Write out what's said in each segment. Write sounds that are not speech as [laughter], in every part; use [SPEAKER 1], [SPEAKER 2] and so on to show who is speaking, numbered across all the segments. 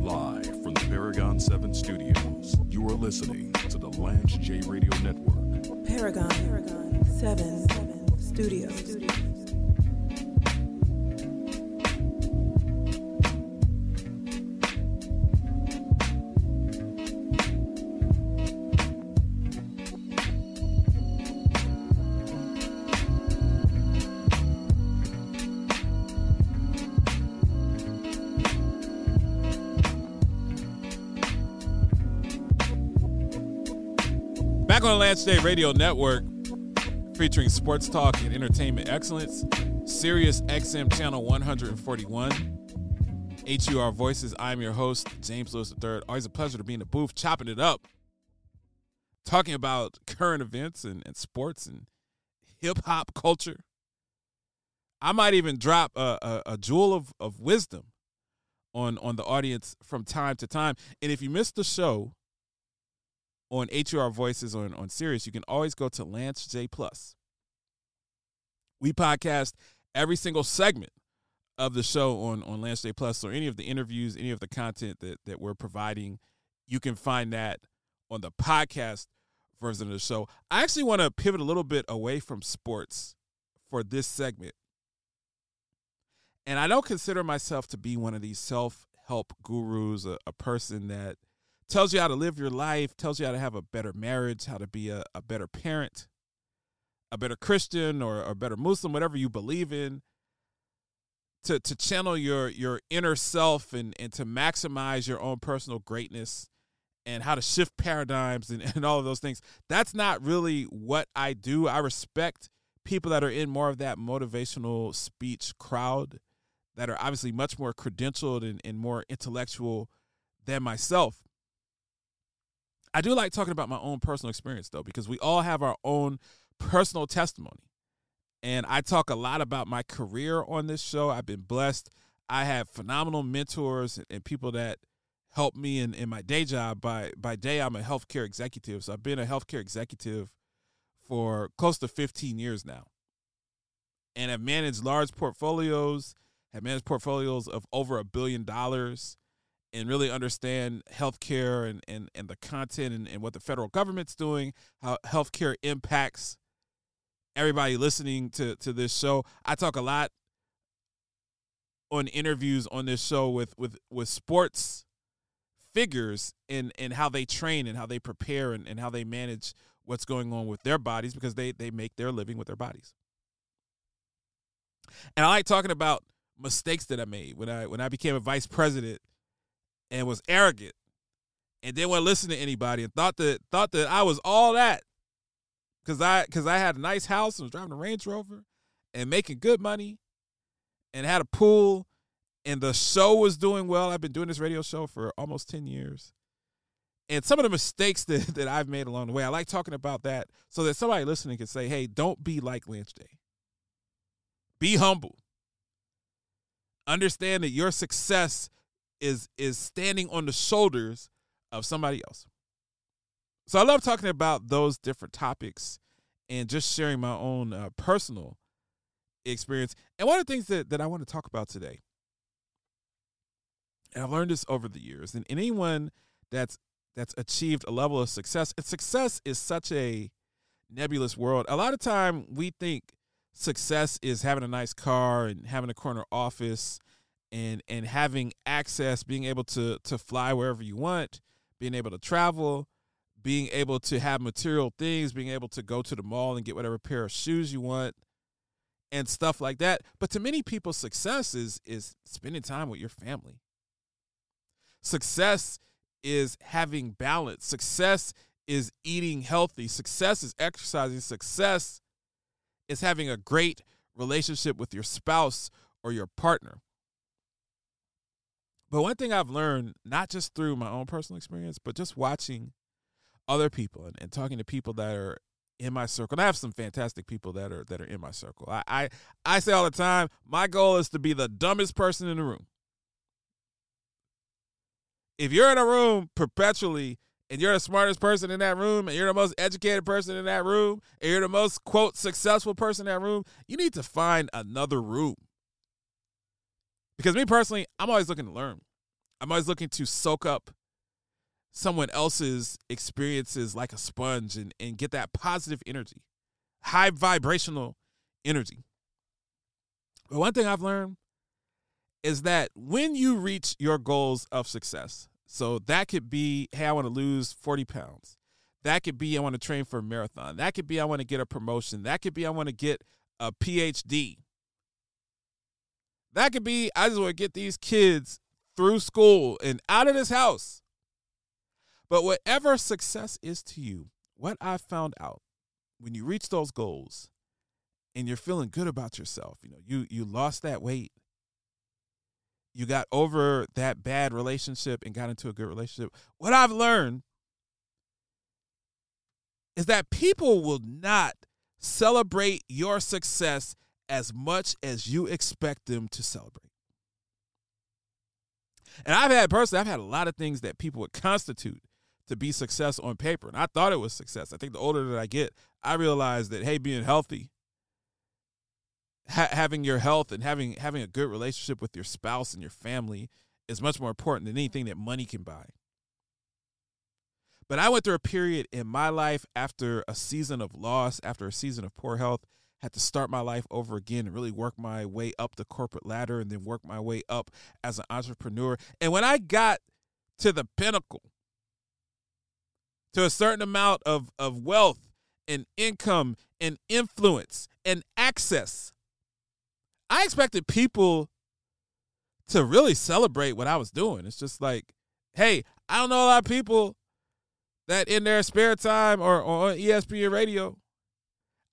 [SPEAKER 1] Live from the Paragon 7 studios, you are listening to the Lance J Radio Network.
[SPEAKER 2] Paragon, Paragon 7, 7 Studios.
[SPEAKER 3] Back on the Lance J Radio Network, featuring sports talk and entertainment excellence, Sirius XM Channel 141, HUR Voices. I'm your host, James Lewis III. Always a pleasure to be in the booth, chopping it up, talking about current events and, and sports and hip hop culture. I might even drop a, a, a jewel of, of wisdom on, on the audience from time to time. And if you missed the show, on HUR Voices on, on Sirius, you can always go to Lance J Plus. We podcast every single segment of the show on, on Lance J Plus. So any of the interviews, any of the content that, that we're providing, you can find that on the podcast version of the show. I actually want to pivot a little bit away from sports for this segment. And I don't consider myself to be one of these self help gurus, a, a person that tells you how to live your life, tells you how to have a better marriage, how to be a, a better parent, a better Christian or a better Muslim, whatever you believe in, to, to channel your, your inner self and, and to maximize your own personal greatness and how to shift paradigms and, [laughs] and all of those things. That's not really what I do. I respect people that are in more of that motivational speech crowd that are obviously much more credentialed and, and more intellectual than myself. I do like talking about my own personal experience though, because we all have our own personal testimony. And I talk a lot about my career on this show. I've been blessed. I have phenomenal mentors and people that help me in, in my day job. By by day, I'm a healthcare executive. So I've been a healthcare executive for close to 15 years now. And have managed large portfolios, have managed portfolios of over a billion dollars and really understand healthcare and, and, and the content and, and what the federal government's doing, how healthcare impacts everybody listening to, to this show. I talk a lot on interviews on this show with, with, with sports figures and, and how they train and how they prepare and, and how they manage what's going on with their bodies because they, they make their living with their bodies. And I like talking about mistakes that I made when I when I became a vice president and was arrogant and didn't want to listen to anybody and thought that thought that I was all that because I because I had a nice house and was driving a Range Rover and making good money and had a pool and the show was doing well. I've been doing this radio show for almost 10 years. And some of the mistakes [laughs] that, that I've made along the way, I like talking about that so that somebody listening can say, hey, don't be like Lance J. Be humble. Understand that your success is is standing on the shoulders of somebody else. So I love talking about those different topics and just sharing my own uh, personal experience. And one of the things that, that I want to talk about today, and I've learned this over the years, and anyone that's that's achieved a level of success, and success is such a nebulous world. A lot of time we think success is having a nice car and having a corner office and and having access, being able to to fly wherever you want, being able to travel, being able to have material things, being able to go to the mall and get whatever pair of shoes you want and stuff like that. But to many people success is is spending time with your family. Success is having balance. Success is eating healthy. Success is exercising. Success is having a great relationship with your spouse or your partner. But one thing I've learned, not just through my own personal experience, but just watching other people and, and talking to people that are in my circle. And I have some fantastic people that are that are in my circle. I, I I say all the time, my goal is to be the dumbest person in the room. If you're in a room perpetually and you're the smartest person in that room and you're the most educated person in that room and you're the most quote successful person in that room, you need to find another room Because me personally, I'm always looking to learn. I'm always looking to soak up someone else's experiences like a sponge and, and get that positive energy, high vibrational energy. But one thing I've learned is that when you reach your goals of success, so that could be, hey, I want to lose 40 pounds. That could be, I want to train for a marathon. That could be, I want to get a promotion. That could be, I want to get a PhD. That could be, I just want to get these kids through school and out of this house. But whatever success is to you, what I've found out when you reach those goals and you're feeling good about yourself, you know, you you lost that weight, you got over that bad relationship and got into a good relationship. What I've learned is that people will not celebrate your success as much as you expect them to celebrate. And I've had personally, I've had a lot of things that people would constitute to be success on paper. And I thought it was success. I think the older that I get, I realize that, hey, being healthy, ha- having your health and having having a good relationship with your spouse and your family is much more important than anything that money can buy. But I went through a period in my life after a season of loss, after a season of poor health, had to start my life over again and really work my way up the corporate ladder and then work my way up as an entrepreneur. And when I got to the pinnacle, to a certain amount of, of wealth and income and influence and access, I expected people to really celebrate what I was doing. It's just like, hey, I don't know a lot of people that in their spare time or, or on ESPN radio,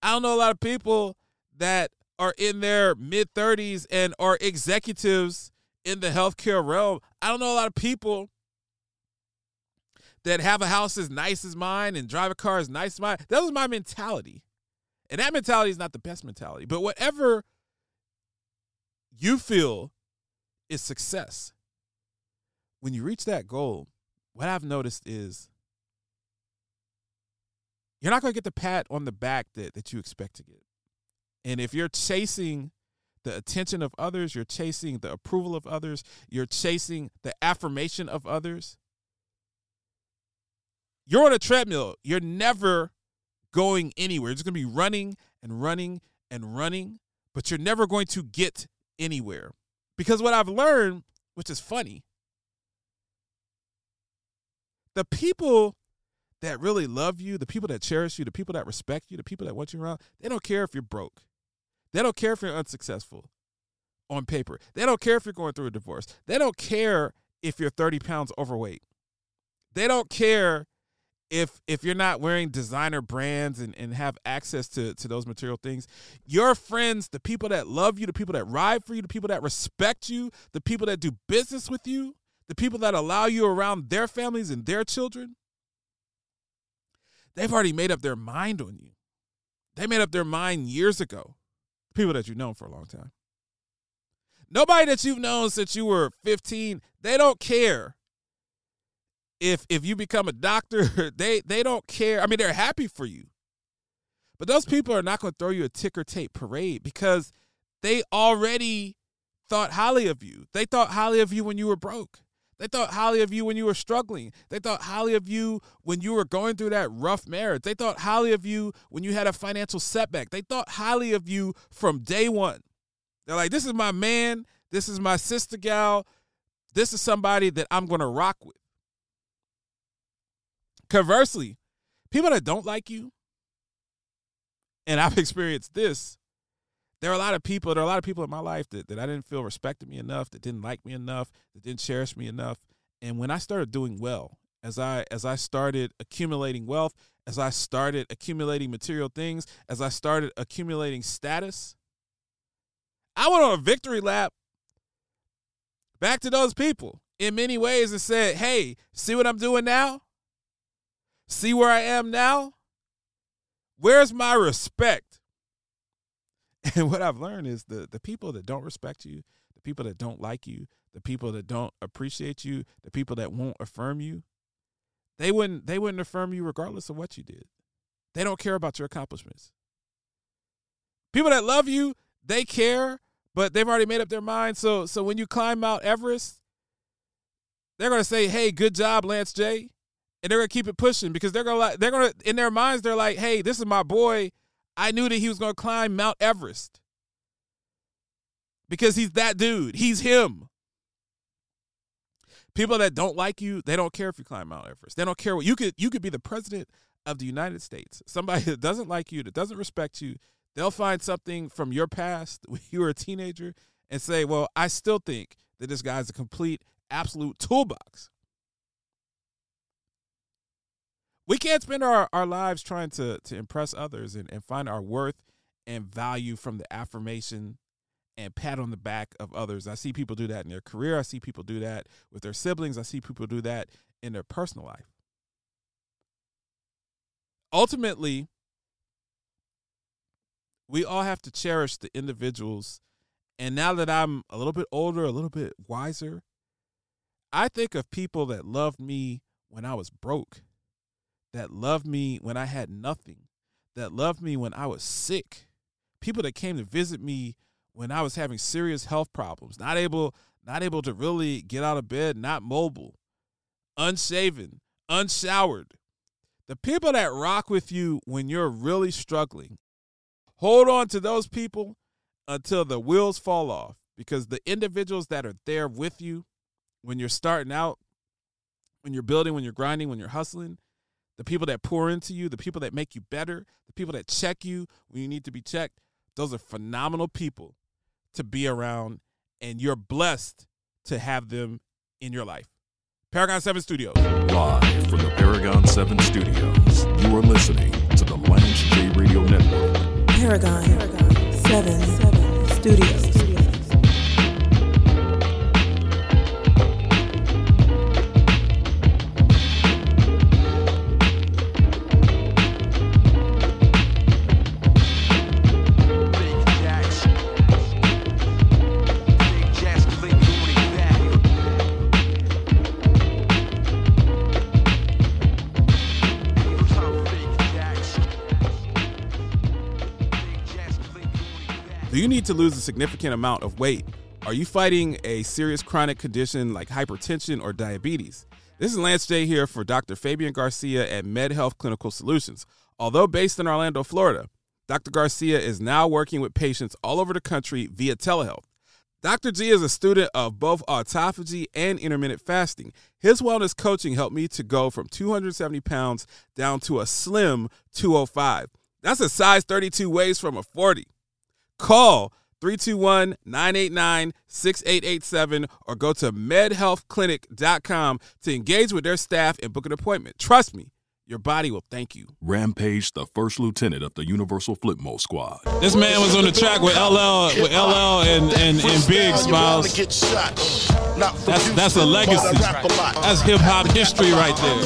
[SPEAKER 3] I don't know a lot of people that are in their mid 30s and are executives in the healthcare realm. I don't know a lot of people that have a house as nice as mine and drive a car as nice as mine. That was my mentality. And that mentality is not the best mentality. But whatever you feel is success, when you reach that goal, what I've noticed is you're not going to get the pat on the back that, that you expect to get. And if you're chasing the attention of others, you're chasing the approval of others, you're chasing the affirmation of others, you're on a treadmill. You're never going anywhere. You're just going to be running and running and running, but you're never going to get anywhere. Because what I've learned, which is funny, the people that really love you, the people that cherish you, the people that respect you, the people that want you around, they don't care if you're broke. They don't care if you're unsuccessful on paper. They don't care if you're going through a divorce. They don't care if you're 30 pounds overweight. They don't care if if you're not wearing designer brands and, and have access to, to those material things, your friends, the people that love you, the people that ride for you, the people that respect you, the people that do business with you, the people that allow you around their families and their children, they've already made up their mind on you. They made up their mind years ago. People that you've known for a long time. Nobody that you've known since you were 15, they don't care if if you become a doctor, [laughs] they they don't care. I mean, they're happy for you. But those people are not going to throw you a ticker tape parade because they already thought highly of you. They thought highly of you when you were broke. They thought highly of you when you were struggling. They thought highly of you when you were going through that rough marriage. They thought highly of you when you had a financial setback. They thought highly of you from day one. They're like, this is my man. This is my sister gal. This is somebody that I'm going to rock with. Conversely, people that don't like you, and I've [laughs] experienced this, there are a lot of people, there are a lot of people in my life that, that I didn't feel respected me enough, that didn't like me enough, that didn't cherish me enough. And when I started doing well, as I as I started accumulating wealth, as I started accumulating material things, as I started accumulating status, I went on a victory lap back to those people in many ways and said, "Hey, see what I'm doing now? See where I am now? Where's my respect? [laughs] And what I've learned is the the people that don't respect you, the people that don't like you, the people that don't appreciate you, the people that won't affirm you, they wouldn't they wouldn't affirm you regardless of what you did. They don't care about your accomplishments. People that love you, they care, but they've already made up their mind. So so when you climb Mount Everest, they're gonna say, "Hey, good job, Lance J," and they're gonna keep it pushing because they're gonna they're gonna in their minds they're like, "Hey, this is my boy. I knew that he was gonna climb Mount Everest because he's that dude. He's him." People that don't like you, they don't care if you climb Mount Everest. They don't care what you could. You could be the president of the United States. Somebody [laughs] that doesn't like you, that doesn't respect you, they'll find something from your past [laughs] when you were a teenager and say, "Well, I still think that this guy's a complete, absolute toolbox." We can't spend our, our lives trying to to impress others and, and find our worth and value from the affirmation and pat on the back of others. I see people do that in their career. I see people do that with their siblings. I see people do that in their personal life. Ultimately, we all have to cherish the individuals. And now that I'm a little bit older, a little bit wiser, I think of people that loved me when I was broke, that loved me when I had nothing, that loved me when I was sick, people that came to visit me when I was having serious health problems, not able not able to really get out of bed, not mobile, unshaven, unshowered. The people that rock with you when you're really struggling, hold on to those people until the wheels fall off because the individuals that are there with you when you're starting out, when you're building, when you're grinding, when you're hustling, the people that pour into you, the people that make you better, the people that check you when you need to be checked, those are phenomenal people to be around, and you're blessed to have them in your life. Paragon 7 Studios.
[SPEAKER 1] Live from the Paragon 7 studios, you are listening to the Lance J Radio Network.
[SPEAKER 2] Paragon, 7, Studios.
[SPEAKER 3] Do you need to lose a significant amount of weight? Are you fighting a serious chronic condition like hypertension or diabetes? This is Lance J here for Dr. Fabian Garcia at MedHealth Clinical Solutions. Although based in Orlando, Florida, Dr. Garcia is now working with patients all over the country via telehealth. Dr. G is a student of both autophagy and intermittent fasting. His wellness coaching helped me to go from 270 pounds down to a slim 205. That's a size 32 waist from a 40. Call 321 989 6887 or go to medhealthclinic.com to engage with their staff and book an appointment. Trust me, your body will thank you.
[SPEAKER 1] Rampage, the first lieutenant of the Universal Flipmode Squad.
[SPEAKER 3] This man was on the track with LL, with LL and, and, and Big Smiles. That's that's a legacy. That's hip hop history right there.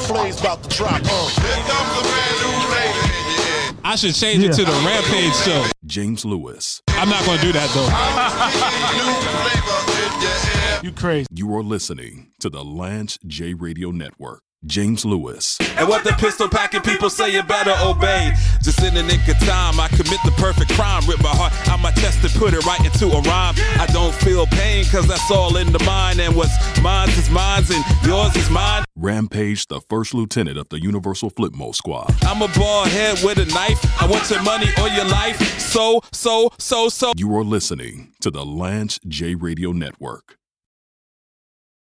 [SPEAKER 3] I should change it to the Rampage show.
[SPEAKER 1] James Lewis.
[SPEAKER 3] I'm not going to do that though. [laughs]
[SPEAKER 4] You crazy.
[SPEAKER 1] You are listening to the Lance J Radio Network. James Lewis.
[SPEAKER 5] And what the pistol packing people say you better obey. Just in the nick of time, I commit the perfect crime. Rip my heart out my chest and put it right into a rhyme. I don't feel pain, cause that's all in the mind. And what's mine is mine, and yours is mine.
[SPEAKER 1] Rampage, the first lieutenant of the Universal Flipmode Squad.
[SPEAKER 5] I'm a bald head with a knife. I want your money or your life. So, so, so, so.
[SPEAKER 1] You are listening to the Lance J Radio Network.